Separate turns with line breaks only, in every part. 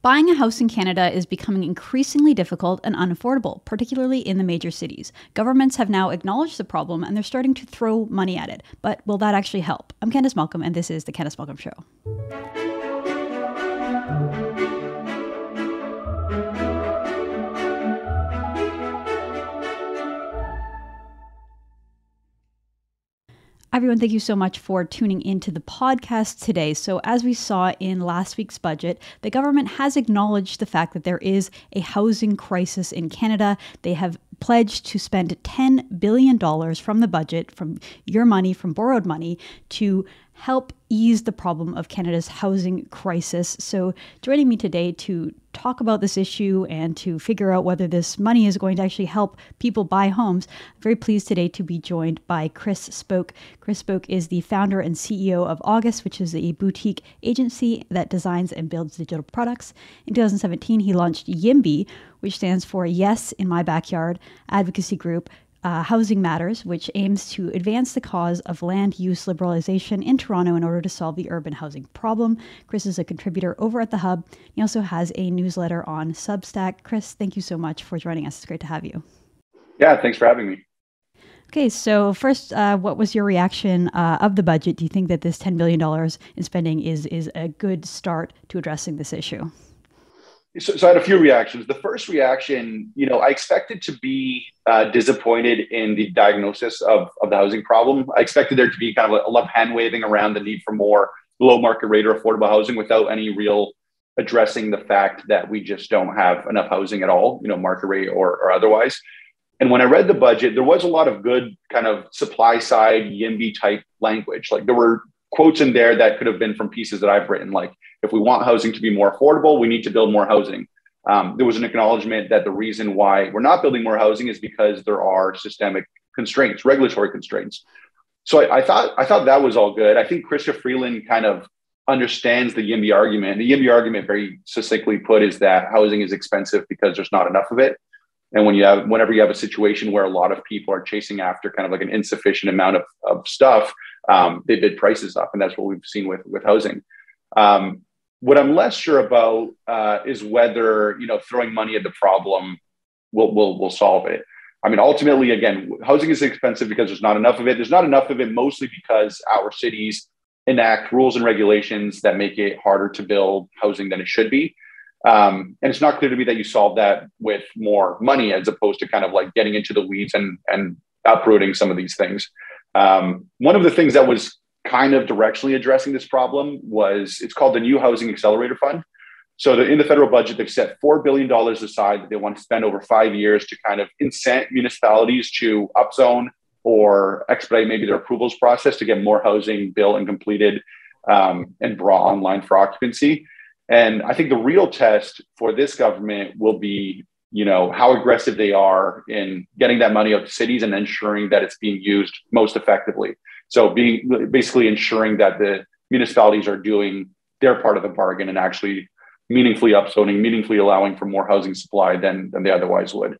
Buying a house in Canada is becoming increasingly difficult and unaffordable, particularly in the major cities. Governments have now acknowledged the problem and they're starting to throw money at it. But will that actually help? I'm Candice Malcolm, and this is The Candice Malcolm Show. Everyone, thank you so much for tuning into the podcast today. So, as we saw in last week's budget, the government has acknowledged the fact that there is a housing crisis in Canada. They have pledged to spend $10 billion from the budget, from your money, from borrowed money, to help ease the problem of Canada's housing crisis. So, joining me today to talk about this issue and to figure out whether this money is going to actually help people buy homes, I'm very pleased today to be joined by Chris Spoke. Chris Spoke is the founder and CEO of August, which is a boutique agency that designs and builds digital products. In 2017, he launched YIMBY, which stands for Yes in My Backyard Advocacy Group uh, Housing Matters, which aims to advance the cause of land use liberalization in Toronto in order to solve the urban housing problem. Chris is a contributor over at The Hub. He also has a newsletter on Substack. Chris, thank you so much for joining us. It's great to have you.
Yeah, thanks for having me.
Okay, so first, uh, what was your reaction uh, of the budget? Do you think that this $10 billion in spending is, is a good start to addressing this issue?
So, so, I had a few reactions. The first reaction, you know, I expected to be uh, disappointed in the diagnosis of, of the housing problem. I expected there to be kind of a, lot of hand waving around the need for more low market rate or affordable housing without any real addressing the fact that we just don't have enough housing at all, you know, market rate or, or otherwise. And when I read the budget, there was a lot of good kind of supply side YIMBY type language. Like there were quotes in there that could have been from pieces that I've written, like if we want housing to be more affordable, we need to build more housing. Um, there was an acknowledgement that the reason why we're not building more housing is because there are systemic constraints, regulatory constraints. So I, I thought I thought that was all good. I think Chrystia Freeland kind of understands the YIMBY argument. The YIMBY argument, very succinctly put, is that housing is expensive because there's not enough of it. And when you have, whenever you have a situation where a lot of people are chasing after kind of like an insufficient amount of, of stuff, um, they bid prices up, and that's what we've seen with with housing. Um, what I'm less sure about uh, is whether you know throwing money at the problem will will will solve it. I mean, ultimately, again, housing is expensive because there's not enough of it. There's not enough of it mostly because our cities enact rules and regulations that make it harder to build housing than it should be. Um, and it's not clear to me that you solve that with more money as opposed to kind of like getting into the weeds and and uprooting some of these things. Um, one of the things that was kind of directionally addressing this problem was it's called the New Housing Accelerator Fund. So the, in the federal budget, they've set $4 billion aside that they want to spend over five years to kind of incent municipalities to upzone or expedite maybe their approvals process to get more housing built and completed um, and brought online for occupancy. And I think the real test for this government will be you know how aggressive they are in getting that money out to cities and ensuring that it's being used most effectively. So being basically ensuring that the municipalities are doing their part of the bargain and actually meaningfully upzoning meaningfully allowing for more housing supply than, than they otherwise would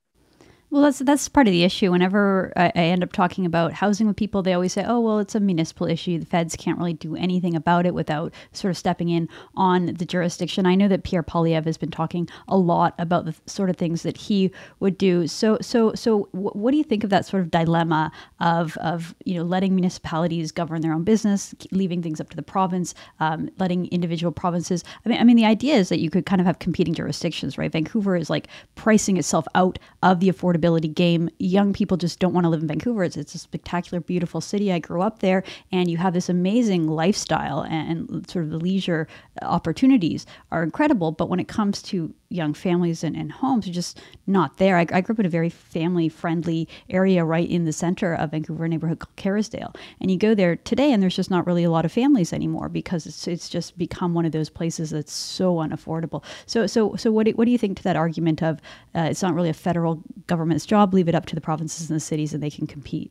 well, that's that's part of the issue. Whenever I, I, end up talking about housing with people, they always say, "Oh, well, it's a municipal issue. The feds can't really do anything about it without sort of stepping in on the jurisdiction." I know that Pierre Poilievre has been talking a lot about the sort of things that he would do. So, so, so, what do you think of that sort of dilemma of of you know letting municipalities govern their own business, leaving things up to the province, um, letting individual provinces? I mean, I mean, the idea is that you could kind of have competing jurisdictions, right? Vancouver is like pricing itself out of the affordable affordability game. Young people just don't want to live in Vancouver. It's, it's a spectacular, beautiful city. I grew up there, and you have this amazing lifestyle and, and sort of the leisure uh, opportunities are incredible. But when it comes to young families and, and homes are just not there. I, I grew up in a very family friendly area right in the center of Vancouver neighborhood called Kerrisdale. And you go there today and there's just not really a lot of families anymore because it's, it's just become one of those places that's so unaffordable. So, so, so what do, what do you think to that argument of uh, it's not really a federal government's job, leave it up to the provinces and the cities and they can compete?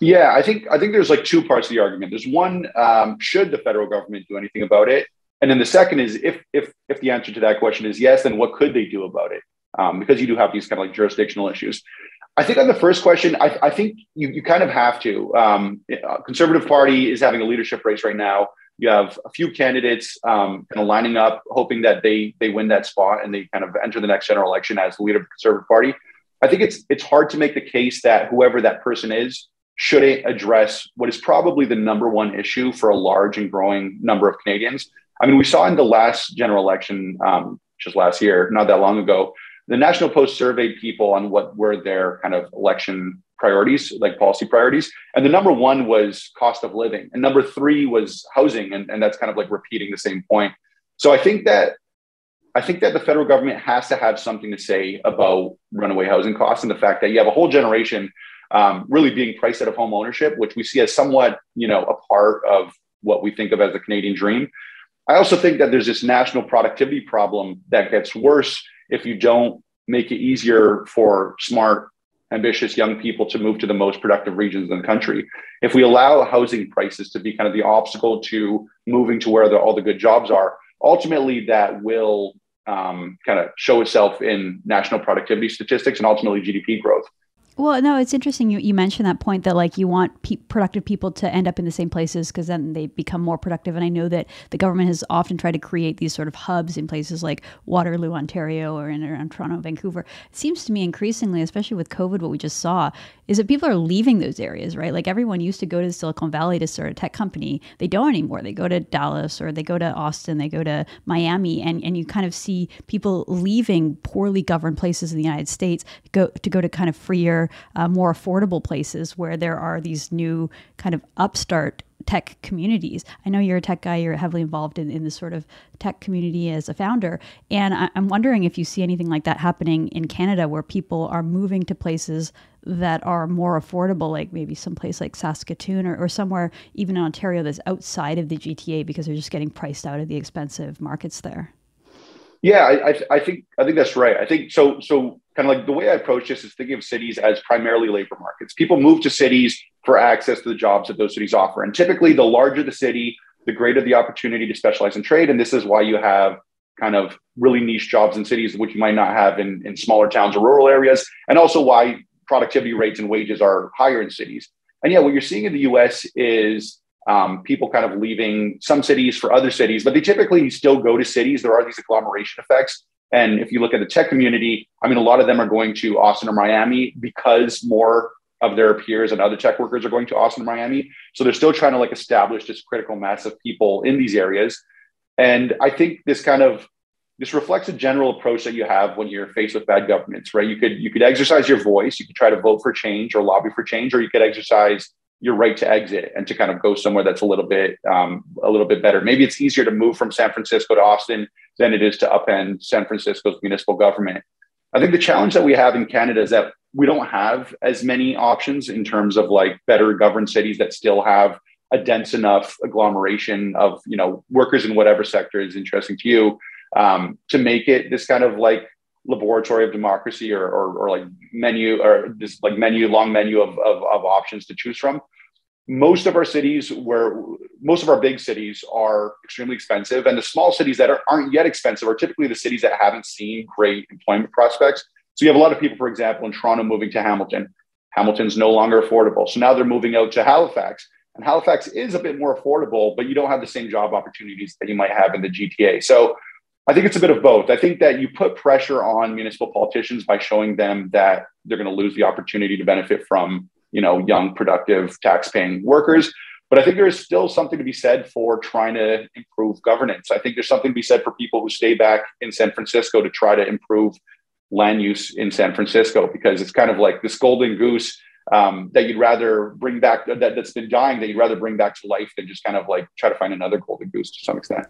Yeah, I think I think there's like two parts of the argument. There's one: um, should the federal government do anything about it? And then the second is if if if the answer to that question is yes, then what could they do about it? Um, because you do have these kind of like jurisdictional issues. I think on the first question, I, I think you, you kind of have to. Um, Conservative Party is having a leadership race right now. You have a few candidates um, kind of lining up, hoping that they they win that spot and they kind of enter the next general election as the leader of the Conservative Party. I think it's it's hard to make the case that whoever that person is shouldn't address what is probably the number one issue for a large and growing number of Canadians. I mean, we saw in the last general election, um, just last year, not that long ago, the National Post surveyed people on what were their kind of election priorities, like policy priorities. And the number one was cost of living. And number three was housing. And, and that's kind of like repeating the same point. So I think that I think that the federal government has to have something to say about runaway housing costs and the fact that you have a whole generation um, really being priced out of home ownership, which we see as somewhat, you know, a part of what we think of as the Canadian dream. I also think that there's this national productivity problem that gets worse if you don't make it easier for smart, ambitious young people to move to the most productive regions in the country. If we allow housing prices to be kind of the obstacle to moving to where the, all the good jobs are, ultimately that will um, kind of show itself in national productivity statistics and ultimately GDP growth.
Well, no, it's interesting. You, you mentioned that point that like you want pe- productive people to end up in the same places because then they become more productive. And I know that the government has often tried to create these sort of hubs in places like Waterloo, Ontario, or in around Toronto, Vancouver. It seems to me increasingly, especially with COVID, what we just saw is that people are leaving those areas, right? Like everyone used to go to Silicon Valley to start a tech company. They don't anymore. They go to Dallas or they go to Austin, they go to Miami, and and you kind of see people leaving poorly governed places in the United States go to go to kind of freer uh, more affordable places where there are these new kind of upstart tech communities. I know you're a tech guy, you're heavily involved in, in this sort of tech community as a founder. And I, am wondering if you see anything like that happening in Canada where people are moving to places that are more affordable, like maybe someplace like Saskatoon or, or somewhere even in Ontario that's outside of the GTA because they're just getting priced out of the expensive markets there.
Yeah, I, I, I think I think that's right. I think so. So kind of like the way I approach this is thinking of cities as primarily labor markets. People move to cities for access to the jobs that those cities offer, and typically, the larger the city, the greater the opportunity to specialize in trade. And this is why you have kind of really niche jobs in cities, which you might not have in, in smaller towns or rural areas, and also why productivity rates and wages are higher in cities. And yeah, what you're seeing in the U.S. is um, people kind of leaving some cities for other cities, but they typically still go to cities. There are these agglomeration effects. And if you look at the tech community, I mean, a lot of them are going to Austin or Miami because more of their peers and other tech workers are going to Austin Miami. So they're still trying to like establish this critical mass of people in these areas. And I think this kind of this reflects a general approach that you have when you're faced with bad governments, right? You could you could exercise your voice, you could try to vote for change or lobby for change, or you could exercise your right to exit and to kind of go somewhere that's a little bit um, a little bit better. Maybe it's easier to move from San Francisco to Austin than it is to upend San Francisco's municipal government. I think the challenge that we have in Canada is that we don't have as many options in terms of like better governed cities that still have a dense enough agglomeration of you know workers in whatever sector is interesting to you um, to make it this kind of like laboratory of democracy or, or, or, like menu or this like menu long menu of, of, of options to choose from. Most of our cities where most of our big cities are extremely expensive and the small cities that are, aren't yet expensive are typically the cities that haven't seen great employment prospects so you have a lot of people for example in toronto moving to hamilton hamilton's no longer affordable so now they're moving out to halifax and halifax is a bit more affordable but you don't have the same job opportunities that you might have in the gta so I think it's a bit of both. I think that you put pressure on municipal politicians by showing them that they're going to lose the opportunity to benefit from, you know, young, productive, tax-paying workers. But I think there is still something to be said for trying to improve governance. I think there's something to be said for people who stay back in San Francisco to try to improve land use in San Francisco because it's kind of like this golden goose um, that you'd rather bring back that, that's been dying that you'd rather bring back to life than just kind of like try to find another golden goose to some extent.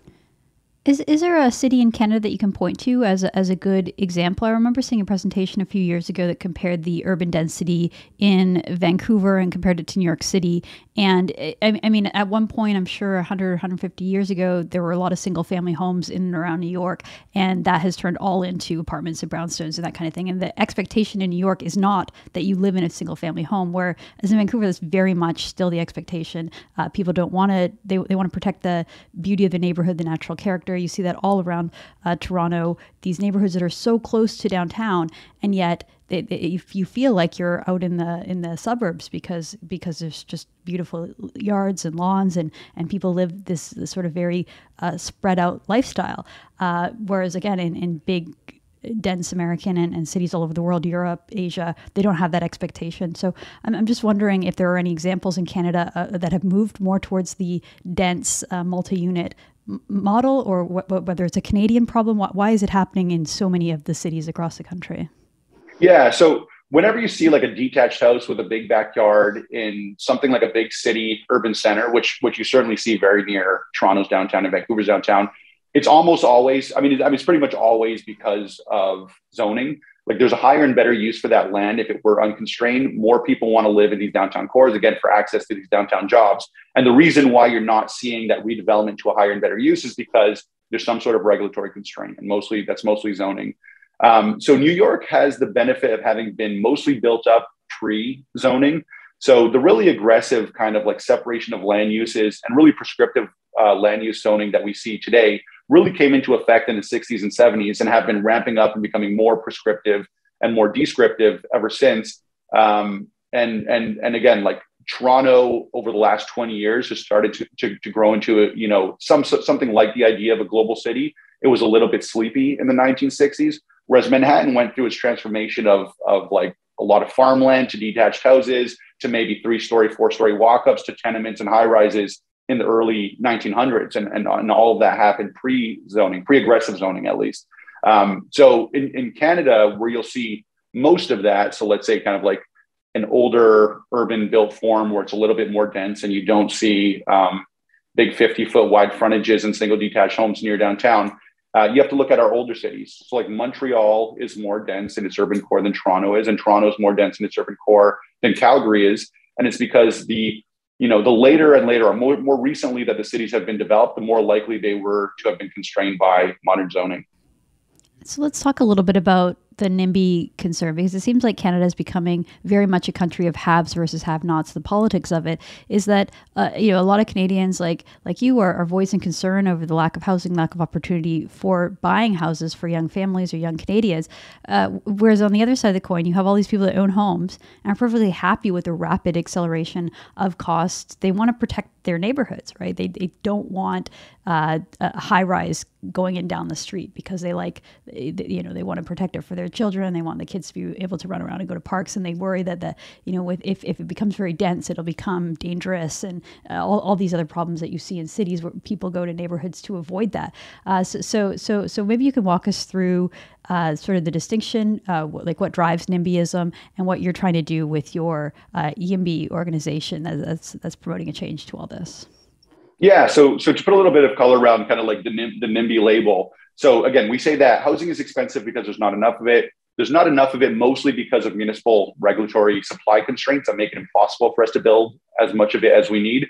Is, is there a city in Canada that you can point to as a, as a good example? I remember seeing a presentation a few years ago that compared the urban density in Vancouver and compared it to New York City. And I, I mean, at one point, I'm sure 100, 150 years ago, there were a lot of single family homes in and around New York. And that has turned all into apartments and brownstones and that kind of thing. And the expectation in New York is not that you live in a single family home, whereas in Vancouver, that's very much still the expectation. Uh, people don't want to, they, they want to protect the beauty of the neighborhood, the natural character factor. You see that all around uh, Toronto. These neighborhoods that are so close to downtown, and yet they, they, you feel like you're out in the in the suburbs because because there's just beautiful yards and lawns and and people live this, this sort of very uh, spread out lifestyle. Uh, whereas again, in in big dense American and, and, cities all over the world, Europe, Asia, they don't have that expectation. So I'm, I'm just wondering if there are any examples in Canada uh, that have moved more towards the dense uh, multi unit model or wh- whether it's a Canadian problem. Why is it happening in so many of the cities across the country?
Yeah. So whenever you see like a detached house with a big backyard in something like a big city urban center, which which you certainly see very near Toronto's downtown and Vancouver's downtown, it's almost always, I mean, I mean, it's pretty much always because of zoning. Like there's a higher and better use for that land if it were unconstrained. More people want to live in these downtown cores again for access to these downtown jobs. And the reason why you're not seeing that redevelopment to a higher and better use is because there's some sort of regulatory constraint, and mostly that's mostly zoning. Um, so New York has the benefit of having been mostly built up pre zoning. So the really aggressive kind of like separation of land uses and really prescriptive uh, land use zoning that we see today really came into effect in the 60s and 70s and have been ramping up and becoming more prescriptive and more descriptive ever since. Um, and and and again, like Toronto over the last 20 years has started to, to, to grow into a, you know some something like the idea of a global city. It was a little bit sleepy in the 1960s, whereas Manhattan went through its transformation of of like a lot of farmland to detached houses to maybe three story, four story walk ups to tenements and high rises in the early 1900s, and, and, and all of that happened pre zoning, pre aggressive zoning at least. Um, so in, in Canada, where you'll see most of that, so let's say kind of like an older urban built form where it's a little bit more dense and you don't see um, big 50 foot wide frontages and single detached homes near downtown. Uh, you have to look at our older cities. So, like Montreal is more dense in its urban core than Toronto is, and Toronto is more dense in its urban core than Calgary is. And it's because the you know, the later and later, or more, more recently that the cities have been developed, the more likely they were to have been constrained by modern zoning.
So let's talk a little bit about the NIMBY concern because it seems like Canada is becoming very much a country of haves versus have-nots. The politics of it is that uh, you know a lot of Canadians like like you are, are voicing concern over the lack of housing, lack of opportunity for buying houses for young families or young Canadians. Uh, whereas on the other side of the coin, you have all these people that own homes and are perfectly happy with the rapid acceleration of costs. They want to protect their neighborhoods, right? They, they don't want uh, a high rise going in down the street because they like, you know, they want to protect it for their children. They want the kids to be able to run around and go to parks, and they worry that the, you know, with if, if it becomes very dense, it'll become dangerous and uh, all, all these other problems that you see in cities where people go to neighborhoods to avoid that. Uh, so, so, so, so maybe you can walk us through uh, sort of the distinction, uh, like what drives NIMBYism and what you're trying to do with your uh, YIMBY organization that's, that's promoting a change to all this.
Yeah, so so to put a little bit of color around kind of like the the NIMBY label. So again, we say that housing is expensive because there's not enough of it. There's not enough of it mostly because of municipal regulatory supply constraints that make it impossible for us to build as much of it as we need.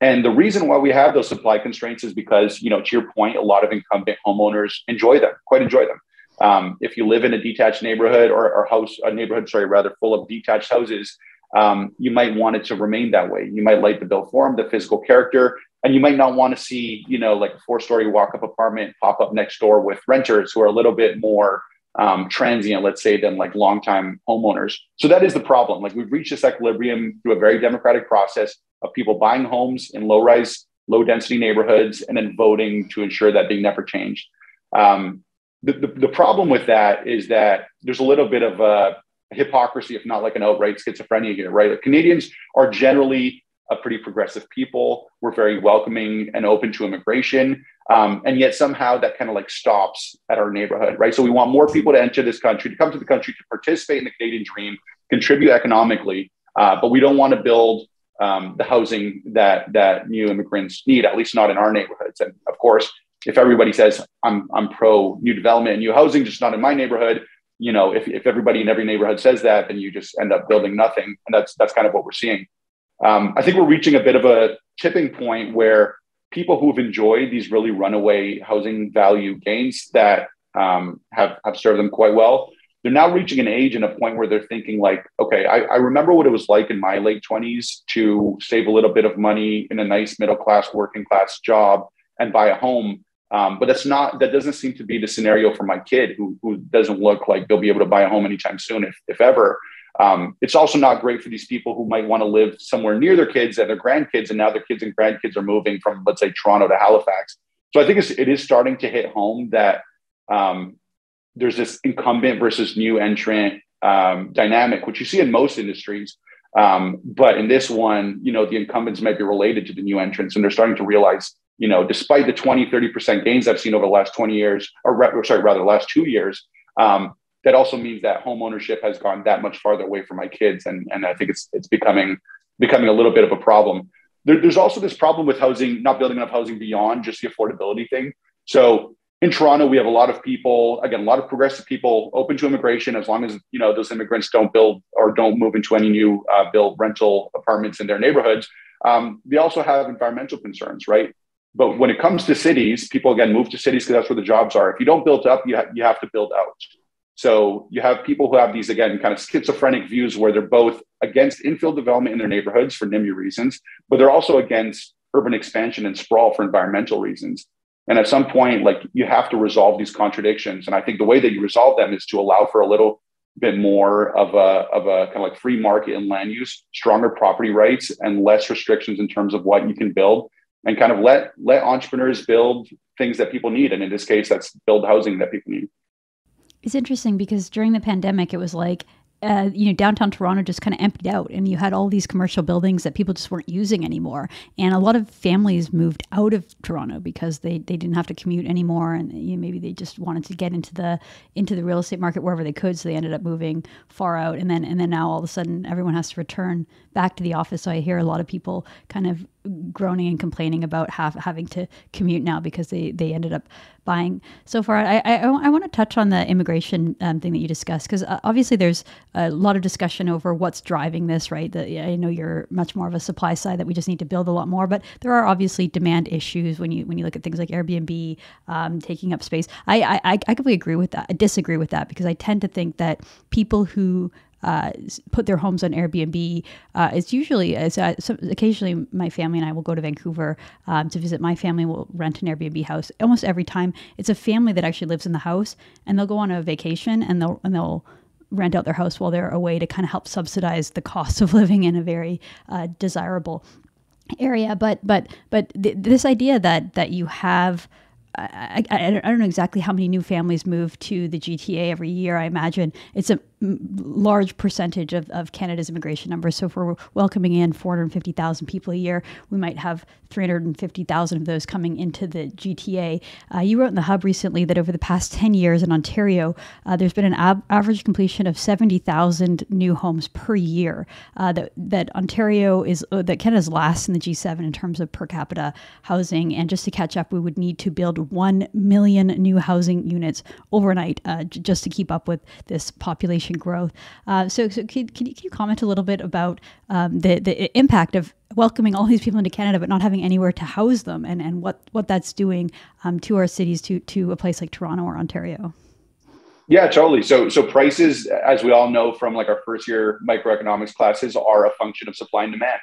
And the reason why we have those supply constraints is because, you know, to your point, a lot of incumbent homeowners enjoy them, quite enjoy them. Um, if you live in a detached neighborhood or, or house, a neighborhood, sorry, rather full of detached houses, um, you might want it to remain that way. You might like the built form, the physical character, and you might not want to see, you know, like a four-story walk-up apartment pop up next door with renters who are a little bit more um, transient, let's say, than like longtime homeowners. So that is the problem. Like we've reached this equilibrium through a very democratic process of people buying homes in low-rise, low-density neighborhoods, and then voting to ensure that they never change. Um, the, the, the, problem with that is that there's a little bit of a hypocrisy, if not like an outright schizophrenia here, right? Like Canadians are generally a pretty progressive people. We're very welcoming and open to immigration. Um, and yet somehow that kind of like stops at our neighborhood, right? So we want more people to enter this country, to come to the country, to participate in the Canadian dream, contribute economically, uh, but we don't want to build um, the housing that that new immigrants need, at least not in our neighborhoods. And of course, if everybody says I'm I'm pro new development and new housing, just not in my neighborhood, you know, if, if everybody in every neighborhood says that, then you just end up building nothing. And that's that's kind of what we're seeing. Um, I think we're reaching a bit of a tipping point where people who've enjoyed these really runaway housing value gains that um, have have served them quite well, they're now reaching an age and a point where they're thinking like, okay, I, I remember what it was like in my late twenties to save a little bit of money in a nice middle class working class job and buy a home Um, but that's not that doesn't seem to be the scenario for my kid who who doesn't look like they'll be able to buy a home anytime soon, if if ever. Um, it's also not great for these people who might want to live somewhere near their kids and their grandkids, and now their kids and grandkids are moving from, let's say, Toronto to Halifax. So I think it's, it is starting to hit home that um, there's this incumbent versus new entrant um, dynamic, which you see in most industries. Um, but in this one, you know, the incumbents might be related to the new entrants, and they're starting to realize, you know, despite the 20, 30% gains I've seen over the last 20 years, or, sorry, rather, the last two years, um, that also means that home ownership has gone that much farther away from my kids, and and I think it's it's becoming becoming a little bit of a problem. There, there's also this problem with housing, not building enough housing beyond just the affordability thing. So in Toronto, we have a lot of people, again, a lot of progressive people open to immigration as long as you know those immigrants don't build or don't move into any new uh, build rental apartments in their neighborhoods. Um, they also have environmental concerns, right? But when it comes to cities, people again move to cities because that's where the jobs are. If you don't build up, you, ha- you have to build out. So you have people who have these, again, kind of schizophrenic views where they're both against infill development in their neighborhoods for NIMBY reasons, but they're also against urban expansion and sprawl for environmental reasons. And at some point, like you have to resolve these contradictions. And I think the way that you resolve them is to allow for a little bit more of a, of a kind of like free market in land use, stronger property rights, and less restrictions in terms of what you can build and kind of let let entrepreneurs build things that people need and in this case that's build housing that people need
it's interesting because during the pandemic, it was like uh, you know, downtown Toronto just kind of emptied out, and you had all these commercial buildings that people just weren't using anymore. And a lot of families moved out of Toronto because they, they didn't have to commute anymore, and you know, maybe they just wanted to get into the into the real estate market wherever they could. So they ended up moving far out, and then and then now all of a sudden everyone has to return back to the office. So I hear a lot of people kind of groaning and complaining about have, having to commute now because they, they ended up buying so far. I, I, I want to touch on the immigration um, thing that you discussed because uh, obviously there's a lot of discussion over what's driving this, right? The, I know you're much more of a supply side that we just need to build a lot more, but there are obviously demand issues when you when you look at things like Airbnb um, taking up space. I, I, I completely agree with that. I disagree with that because I tend to think that people who uh, put their homes on Airbnb. Uh, it's usually, it's, uh, so occasionally, my family and I will go to Vancouver um, to visit my family. We'll rent an Airbnb house. Almost every time, it's a family that actually lives in the house, and they'll go on a vacation and they'll and they'll rent out their house while they're away to kind of help subsidize the cost of living in a very uh, desirable area. But but but th- this idea that that you have I, I, I, don't know exactly how many new families move to the GTA every year. I imagine it's a large percentage of, of Canada's immigration numbers. So if we're welcoming in 450,000 people a year, we might have 350,000 of those coming into the GTA. Uh, you wrote in the Hub recently that over the past 10 years in Ontario, uh, there's been an ab- average completion of 70,000 new homes per year. Uh, that, that Ontario is, uh, that Canada's last in the G7 in terms of per capita housing. And just to catch up, we would need to build 1 million new housing units overnight uh, j- just to keep up with this population population growth. Uh, so, so can, can, you, can, you, comment a little bit about um, the, the impact of welcoming all these people into Canada but not having anywhere to house them and, and what, what that's doing um, to our cities, to, to a place like Toronto or Ontario?
Yeah, totally. So, so prices, as we all know from like our first year microeconomics classes, are a function of supply and demand.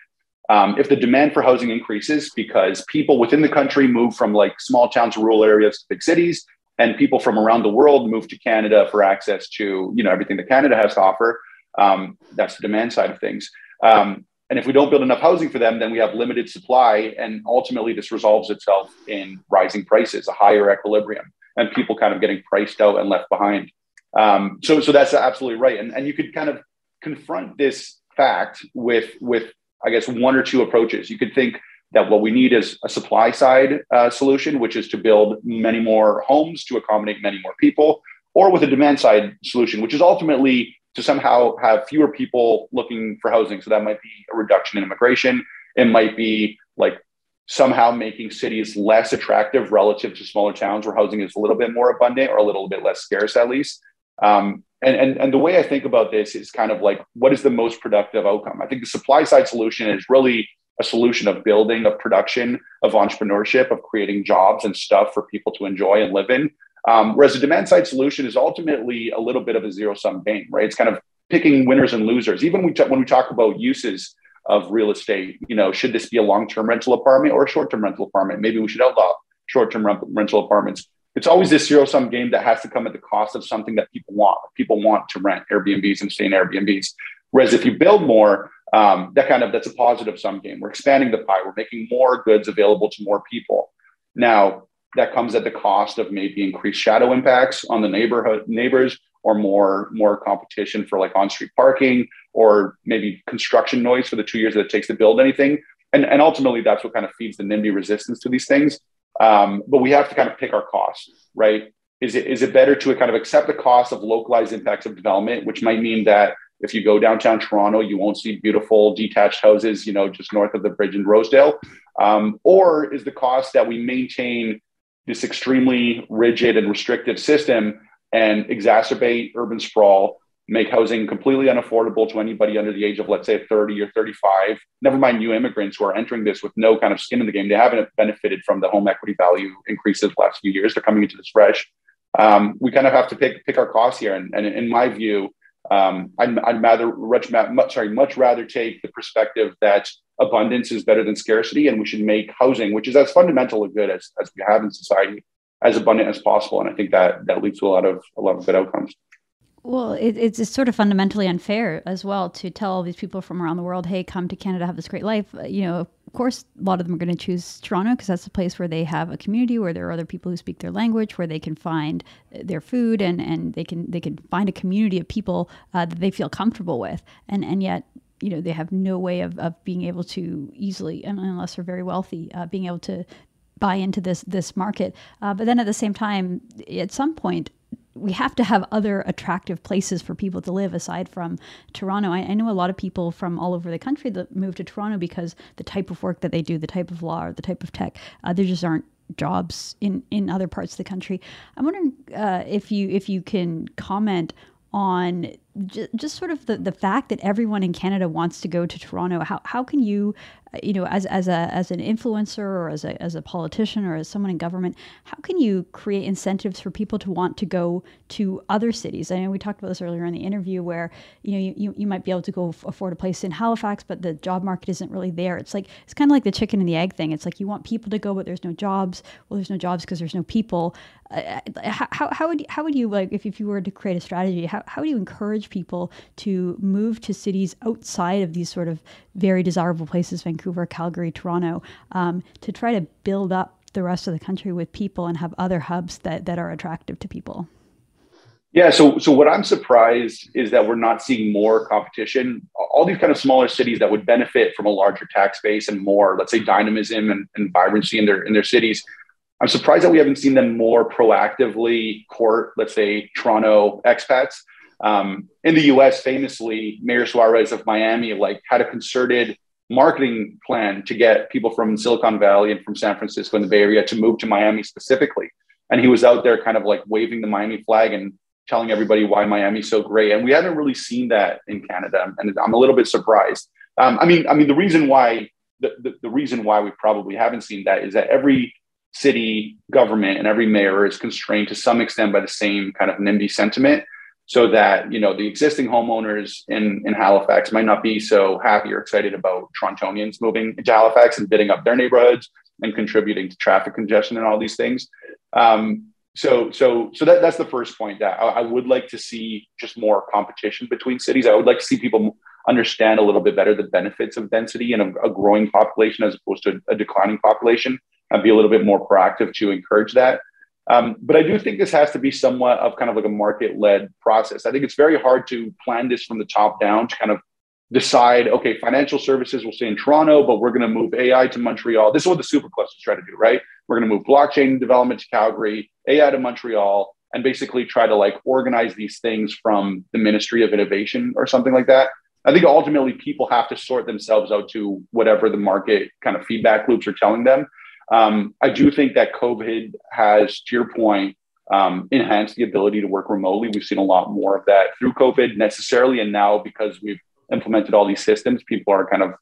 Um, if the demand for housing increases because people within the country move from like small towns, rural areas to big cities, and people from around the world move to Canada for access to you know everything that Canada has to offer. Um, that's the demand side of things. Um, and if we don't build enough housing for them, then we have limited supply, and ultimately this resolves itself in rising prices, a higher equilibrium, and people kind of getting priced out and left behind. Um, so, so that's absolutely right, and and you could kind of confront this fact with with I guess one or two approaches. You could think that what we need is a supply side uh, solution, which is to build many more homes to accommodate many more people, or with a demand side solution, which is ultimately to somehow have fewer people looking for housing. So that might be a reduction in immigration. It might be like somehow making cities less attractive relative to smaller towns where housing is a little bit more abundant or a little bit less scarce, at least. Um, and, and, and the way I think about this is kind of like what is the most productive outcome? I think the supply side solution is really a solution of building, of production, of entrepreneurship, of creating jobs and stuff for people to enjoy and live in. Um, whereas a demand side solution is ultimately a little bit of a zero sum game, right? It's kind of picking winners and losers. Even when we, t- when we talk about uses of real estate, you know, should this be a long term rental apartment or a short term rental apartment? Maybe we should outlaw short-term rental apartments. It's always this zero-sum game that has to come at the cost of something that people want. People want to rent Airbnbs and stay in Airbnbs. Whereas if you build more, um, that kind of that's a positive sum game. We're expanding the pie. We're making more goods available to more people. Now that comes at the cost of maybe increased shadow impacts on the neighborhood neighbors or more more competition for like on-street parking or maybe construction noise for the two years that it takes to build anything and, and ultimately that's what kind of feeds the nimby resistance to these things um, but we have to kind of pick our costs right is it is it better to kind of accept the cost of localized impacts of development which might mean that if you go downtown toronto you won't see beautiful detached houses you know just north of the bridge in rosedale um, or is the cost that we maintain this extremely rigid and restrictive system and exacerbate urban sprawl, make housing completely unaffordable to anybody under the age of, let's say, 30 or 35. Never mind new immigrants who are entering this with no kind of skin in the game. They haven't benefited from the home equity value increases the last few years. They're coming into this fresh. Um, we kind of have to pick pick our costs here. And, and in my view, um, I'd, I'd rather much, much, sorry, much rather take the perspective that abundance is better than scarcity, and we should make housing, which is as fundamental a good as, as we have in society, as abundant as possible. And I think that that leads to a lot of a lot of good outcomes.
Well, it, it's, sort of fundamentally unfair as well to tell all these people from around the world, "Hey, come to Canada, have this great life." Uh, you know, of course, a lot of them are going to choose Toronto because that's the place where they have a community, where there are other people who speak their language, where they can find uh, their food, and, and they can they can find a community of people uh, that they feel comfortable with. And and yet, you know, they have no way of, of being able to easily, unless they're very wealthy, uh, being able to buy into this this market. Uh, but then at the same time, at some point, we have to have other attractive places for people to live aside from Toronto. I, I, know a lot of people from all over the country that move to Toronto because the type of work that they do, the type of law, or the type of tech, uh, there just aren't jobs in in other parts of the country. I'm wondering uh, if you if you can comment on j- just sort of the, the fact that everyone in Canada wants to go to Toronto. How, how can you you know, as, as, a, as an influencer or as a, as a politician or as someone in government, how can you create incentives for people to want to go to other cities? I know we talked about this earlier in the interview where, you know, you, you might be able to go afford a place in Halifax, but the job market isn't really there. It's like, it's kind of like the chicken and the egg thing. It's like you want people to go, but there's no jobs. Well, there's no jobs because there's no people. Uh, how, how would you, how would you like if, if you were to create a strategy how, how would you encourage people to move to cities outside of these sort of very desirable places Vancouver Calgary Toronto um, to try to build up the rest of the country with people and have other hubs that, that are attractive to people
yeah so so what I'm surprised is that we're not seeing more competition all these kind of smaller cities that would benefit from a larger tax base and more let's say dynamism and, and vibrancy in their in their cities I'm surprised that we haven't seen them more proactively court, let's say, Toronto expats. Um, in the U.S., famously, Mayor Suarez of Miami like had a concerted marketing plan to get people from Silicon Valley and from San Francisco and the Bay Area to move to Miami specifically. And he was out there kind of like waving the Miami flag and telling everybody why Miami's so great. And we haven't really seen that in Canada, and I'm a little bit surprised. Um, I mean, I mean, the reason why the, the, the reason why we probably haven't seen that is that every city government and every mayor is constrained to some extent by the same kind of NIMBY sentiment so that you know the existing homeowners in, in Halifax might not be so happy or excited about Torontonians moving into Halifax and bidding up their neighborhoods and contributing to traffic congestion and all these things. Um, so so so that, that's the first point that I, I, would like to see just more competition between cities. I would like to see people understand a little bit better the benefits of density and a, a growing population as opposed to a declining population and be a little bit more proactive to encourage that. Um, but I do think this has to be somewhat of kind of like a market led process. I think it's very hard to plan this from the top down to kind of decide, okay, financial services will stay in Toronto, but we're going to move AI to Montreal. This is what the super clusters try to do, right? We're going to move blockchain development to Calgary, AI to Montreal, and basically try to like organize these things from the Ministry of Innovation or something like that. I think ultimately people have to sort themselves out to whatever the market kind of feedback loops are telling them. Um, I do think that COVID has, to your point, um, enhanced the ability to work remotely. We've seen a lot more of that through COVID necessarily. And now because we've implemented all these systems, people are kind of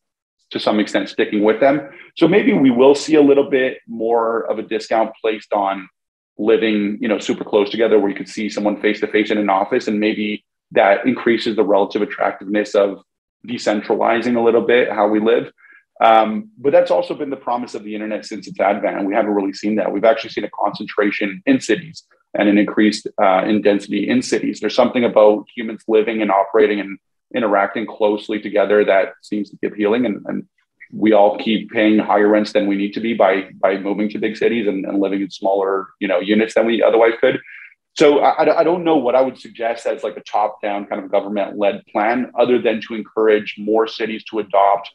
to some extent sticking with them. So maybe we will see a little bit more of a discount placed on living, you know, super close together where you could see someone face to face in an office and maybe that increases the relative attractiveness of decentralizing a little bit how we live. Um, but that's also been the promise of the internet since its advent, and we haven't really seen that. We've actually seen a concentration in cities and an increased uh, in density in cities. There's something about humans living and operating and interacting closely together that seems to be appealing, and, and we all keep paying higher rents than we need to be by by moving to big cities and, and living in smaller you know units than we otherwise could. So I, I don't know what I would suggest as like a top down kind of government led plan, other than to encourage more cities to adopt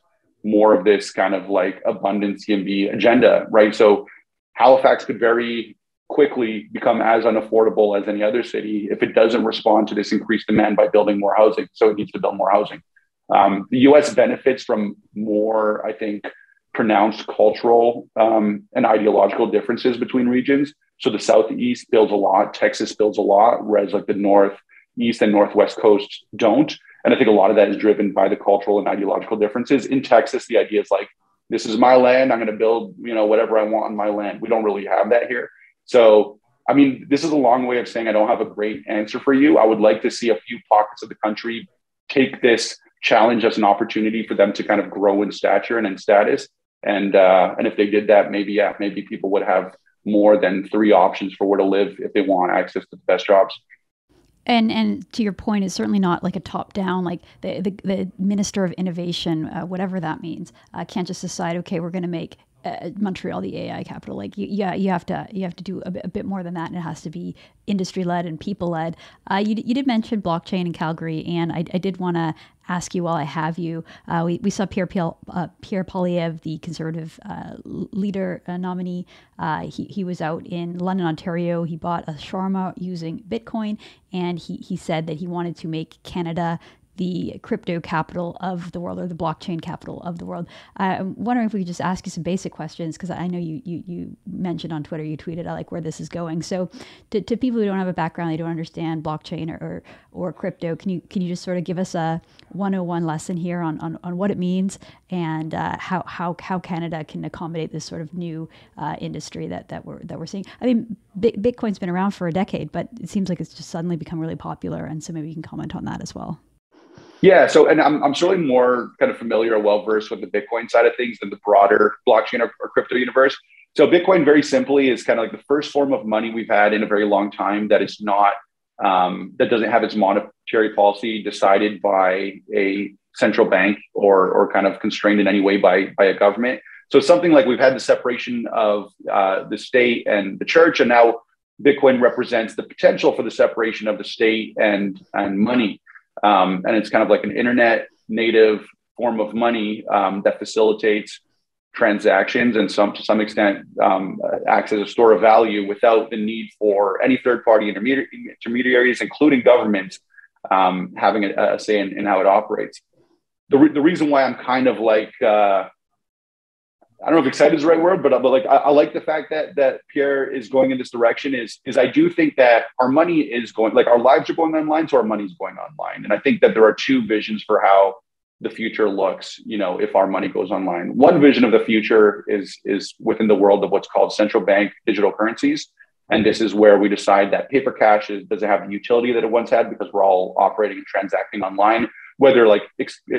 more of this kind of like abundant YIMBY agenda, right? So Halifax could very quickly become as unaffordable as any other city if it doesn't respond to this increased demand by building more housing. So it needs to build more housing. Um, the US benefits from more, I think, pronounced cultural um, and ideological differences between regions. So the Southeast builds a lot, Texas builds a lot, whereas like the Northeast and Northwest coasts don't. And I think a lot of that is driven by the cultural and ideological differences. In Texas, the idea is like, this is my land. I'm going to build, you know, whatever I want on my land. We don't really have that here. So, I mean, this is a long way of saying I don't have a great answer for you. I would like to see a few pockets of the country take this challenge as an opportunity for them to kind of grow in stature and in status. And uh, and if they did that, maybe yeah, maybe people would have more than three options for where to live if they want access to the best jobs.
And and to your point, it's certainly not like a top down, like the the, the minister of innovation, uh, whatever that means, uh, can't just decide, okay, we're going to make uh, Montreal the AI capital. Like you, yeah, you have to you have to do a bit, a bit more than that, and it has to be industry led and people led. Uh, you, you did mention blockchain in Calgary, and I, I did want to ask you while I have you. Uh, we, we saw Pierre uh, Pierre Poilievre, the Conservative uh, leader uh, nominee. he he was out in London, Ontario. He bought a shawarma using Bitcoin, and he he said that he wanted to make Canada the crypto capital of the world or the blockchain capital of the world. I'm wondering if we could just ask you some basic questions because I know you, you you mentioned on Twitter, you tweeted, I like where this is going. So to, to people who don't have a background, they don't understand blockchain or, or, or crypto, can you can you just sort of give us a 101 lesson here on, on, on what it means and uh, how, how how Canada can accommodate this sort of new uh, industry that, that we're that we're seeing? I mean, Bitcoin's been around for a decade, but it seems like it's just suddenly become really popular. And so maybe you can comment on that as well.
Yeah. So, and I'm, I'm certainly more kind of familiar or well versed with the Bitcoin side of things than the broader blockchain or, or, crypto universe. So, Bitcoin, very simply, is kind of like the first form of money we've had in a very long time that is not, um, that doesn't have its monetary policy decided by a central bank or, or kind of constrained in any way by, by a government. So, something like we've had the separation of uh, the state and the church, and now Bitcoin represents the potential for the separation of the state and, and money. Um, and it's kind of like an internet native form of money um, that facilitates transactions and some to some extent um, acts as a store of value without the need for any third party intermediaries, including governments, um, having a, a say in, in, how it operates. The, re- the reason why I'm kind of like uh, I don't know if excited is the right word, but, but like I, I, like the fact that that Pierre is going in this direction. Is is I do think that our money is going like our lives are going online, so our money is going online, and I think that there are two visions for how the future looks. You know, if our money goes online, one vision of the future is is within the world of what's called central bank digital currencies, and this is where we decide that paper cash is, does it have the utility that it once had because we're all operating and transacting online, whether like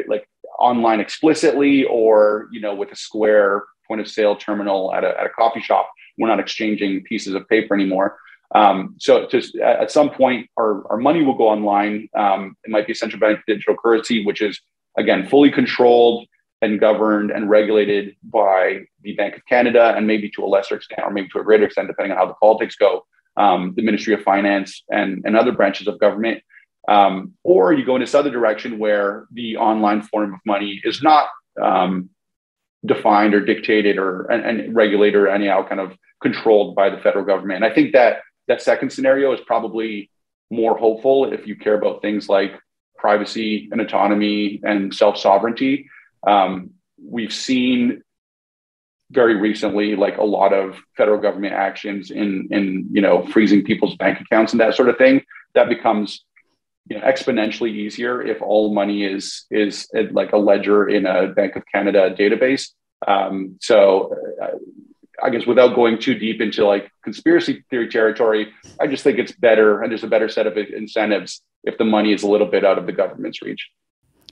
like online explicitly or you know with a square point of sale terminal at a, at a coffee shop we're not exchanging pieces of paper anymore. Um, so just at some point our, our money will go online. Um, it might be central bank digital currency which is again fully controlled and governed and regulated by the bank of canada and maybe to a lesser extent or maybe to a greater extent depending on how the politics go um, the ministry of finance and, and other branches of government um, or you go in this other direction where the online form of money is not um, defined or dictated or and, and regulated or anyhow kind of controlled by the federal government. And I think that that second scenario is probably more hopeful if you care about things like privacy and autonomy and self sovereignty. Um, we've seen very recently like a lot of federal government actions in in you know freezing people's bank accounts and that sort of thing that becomes you know, exponentially easier if all money is is like a ledger in a Bank of Canada database. Um, so, uh, I guess without going too deep into like conspiracy theory territory, I just think it's better and there's a better set of incentives if the money is a little bit out of the government's reach.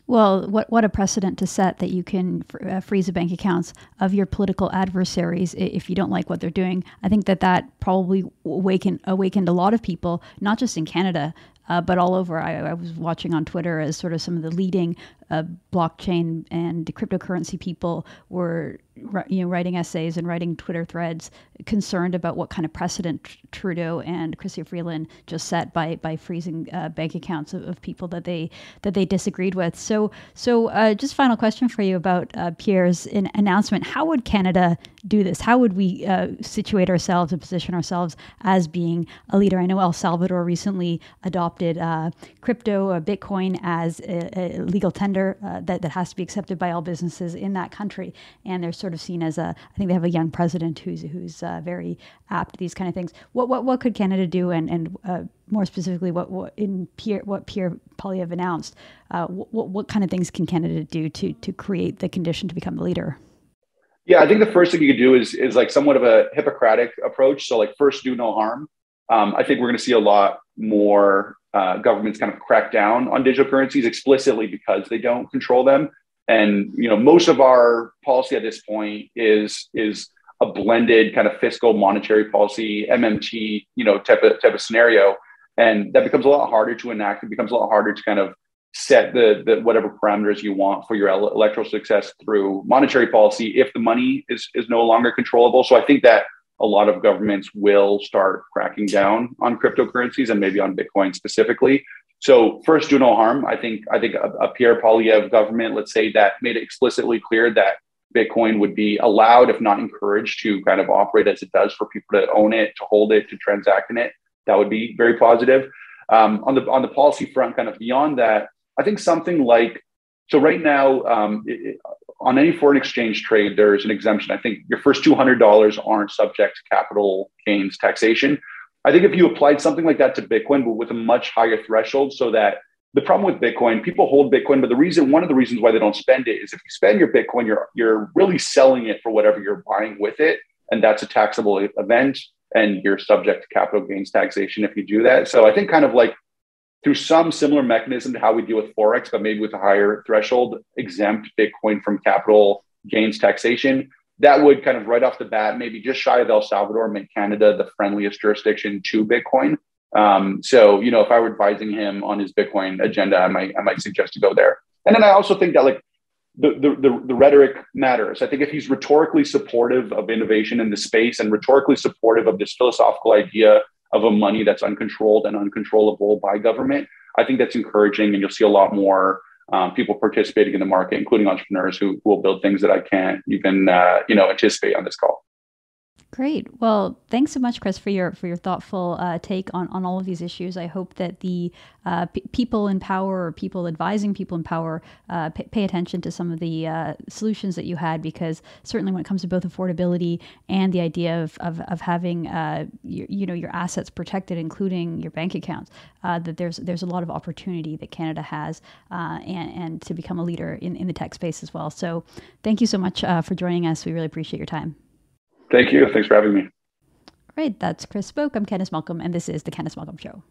Well, what what a precedent to set that you can uh, freeze the bank accounts of your political adversaries if you don't like what they're doing. I think that that probably awakened awakened a lot of people, not just in Canada, uh, but all over. I, I, was watching on Twitter as sort of some of the leading uh, blockchain and cryptocurrency people were you know writing essays and writing Twitter threads concerned about what kind of precedent Trudeau and Chrystia Freeland just set by by freezing uh, bank accounts of, of, people that they that they disagreed with. So so uh, just final question for you about uh, Pierre's announcement. How would Canada do this? How would we uh, situate ourselves and position ourselves as being a leader? I know El Salvador recently adopted uh, crypto, Bitcoin, as a, a legal tender uh, that, that has to be accepted by all businesses in that country. And they're sort of seen as a, I think they have a young president who's, who's uh, very apt to these kind of things. What, what, what could Canada do? And, and uh, more specifically, what, what in Pierre, what Pierre Poilievre announced, uh, what, what kind of things can Canada do to, to create the condition to become a leader?
Yeah, I think the first thing you could do is is like somewhat of a Hippocratic approach. So like first do no harm. Um, I think we're going to see a lot more uh, governments kind of crack down on digital currencies explicitly because they don't control them. And you know, most of our policy at this point is is a blended kind of fiscal monetary policy MMT, you know, type of type of scenario, and that becomes a lot harder to enact. It becomes a lot harder to kind of set the, the whatever parameters you want for your electoral success through monetary policy if the money is is no longer controllable. So I think that a lot of governments will start cracking down on cryptocurrencies and maybe on Bitcoin specifically. So first, do no harm. I think I think a, a Pierre Poilievre government, let's say that made it explicitly clear that Bitcoin would be allowed, if not encouraged, to kind of operate as it does for people to own it, to hold it, to transact in it. That would be very positive. Um, on the on the policy front, kind of beyond that, I think something like so right now, um, it, on any foreign exchange trade, there's an exemption. I think your first $200 aren't subject to capital gains taxation. I think if you applied something like that to Bitcoin, but with a much higher threshold, so that the problem with Bitcoin, people hold Bitcoin, but the reason, one of the reasons why they don't spend it is if you spend your Bitcoin, you're you're really selling it for whatever you're buying with it, and that's a taxable event, and you're subject to capital gains taxation if you do that. So I think kind of like through some similar mechanism to how we deal with Forex, but maybe with a higher threshold, exempt Bitcoin from capital gains taxation. That would kind of right off the bat, maybe just shy of El Salvador, make Canada the friendliest jurisdiction to Bitcoin. Um, so, you know, if I were advising him on his Bitcoin agenda, I might I might suggest to go there. And then I also think that like the, the, the, the, rhetoric matters. I think if he's rhetorically supportive of innovation in the space and rhetorically supportive of this philosophical idea of a money that's uncontrolled and uncontrollable by government, I think that's encouraging, and you'll see a lot more um, people participating in the market, including entrepreneurs who, will build things that I can't even uh, you know anticipate on this call.
Great. Well, thanks so much, Chris, for your for your thoughtful uh, take on, on all of these issues. I hope that the uh, p- people in power or people advising people in power uh, p- pay attention to some of the uh, solutions that you had, because certainly when it comes to both affordability and the idea of of, of having uh, your, you know your assets protected, including your bank accounts, uh, that there's there's a lot of opportunity that Canada has, and and to become a leader in in the tech space as well. So, thank you so much for joining us. We really appreciate your time.
Thank you. Thanks for having me.
All right, that's Chris Spoke. I'm Candice Malcolm, and this is The Candice Malcolm Show.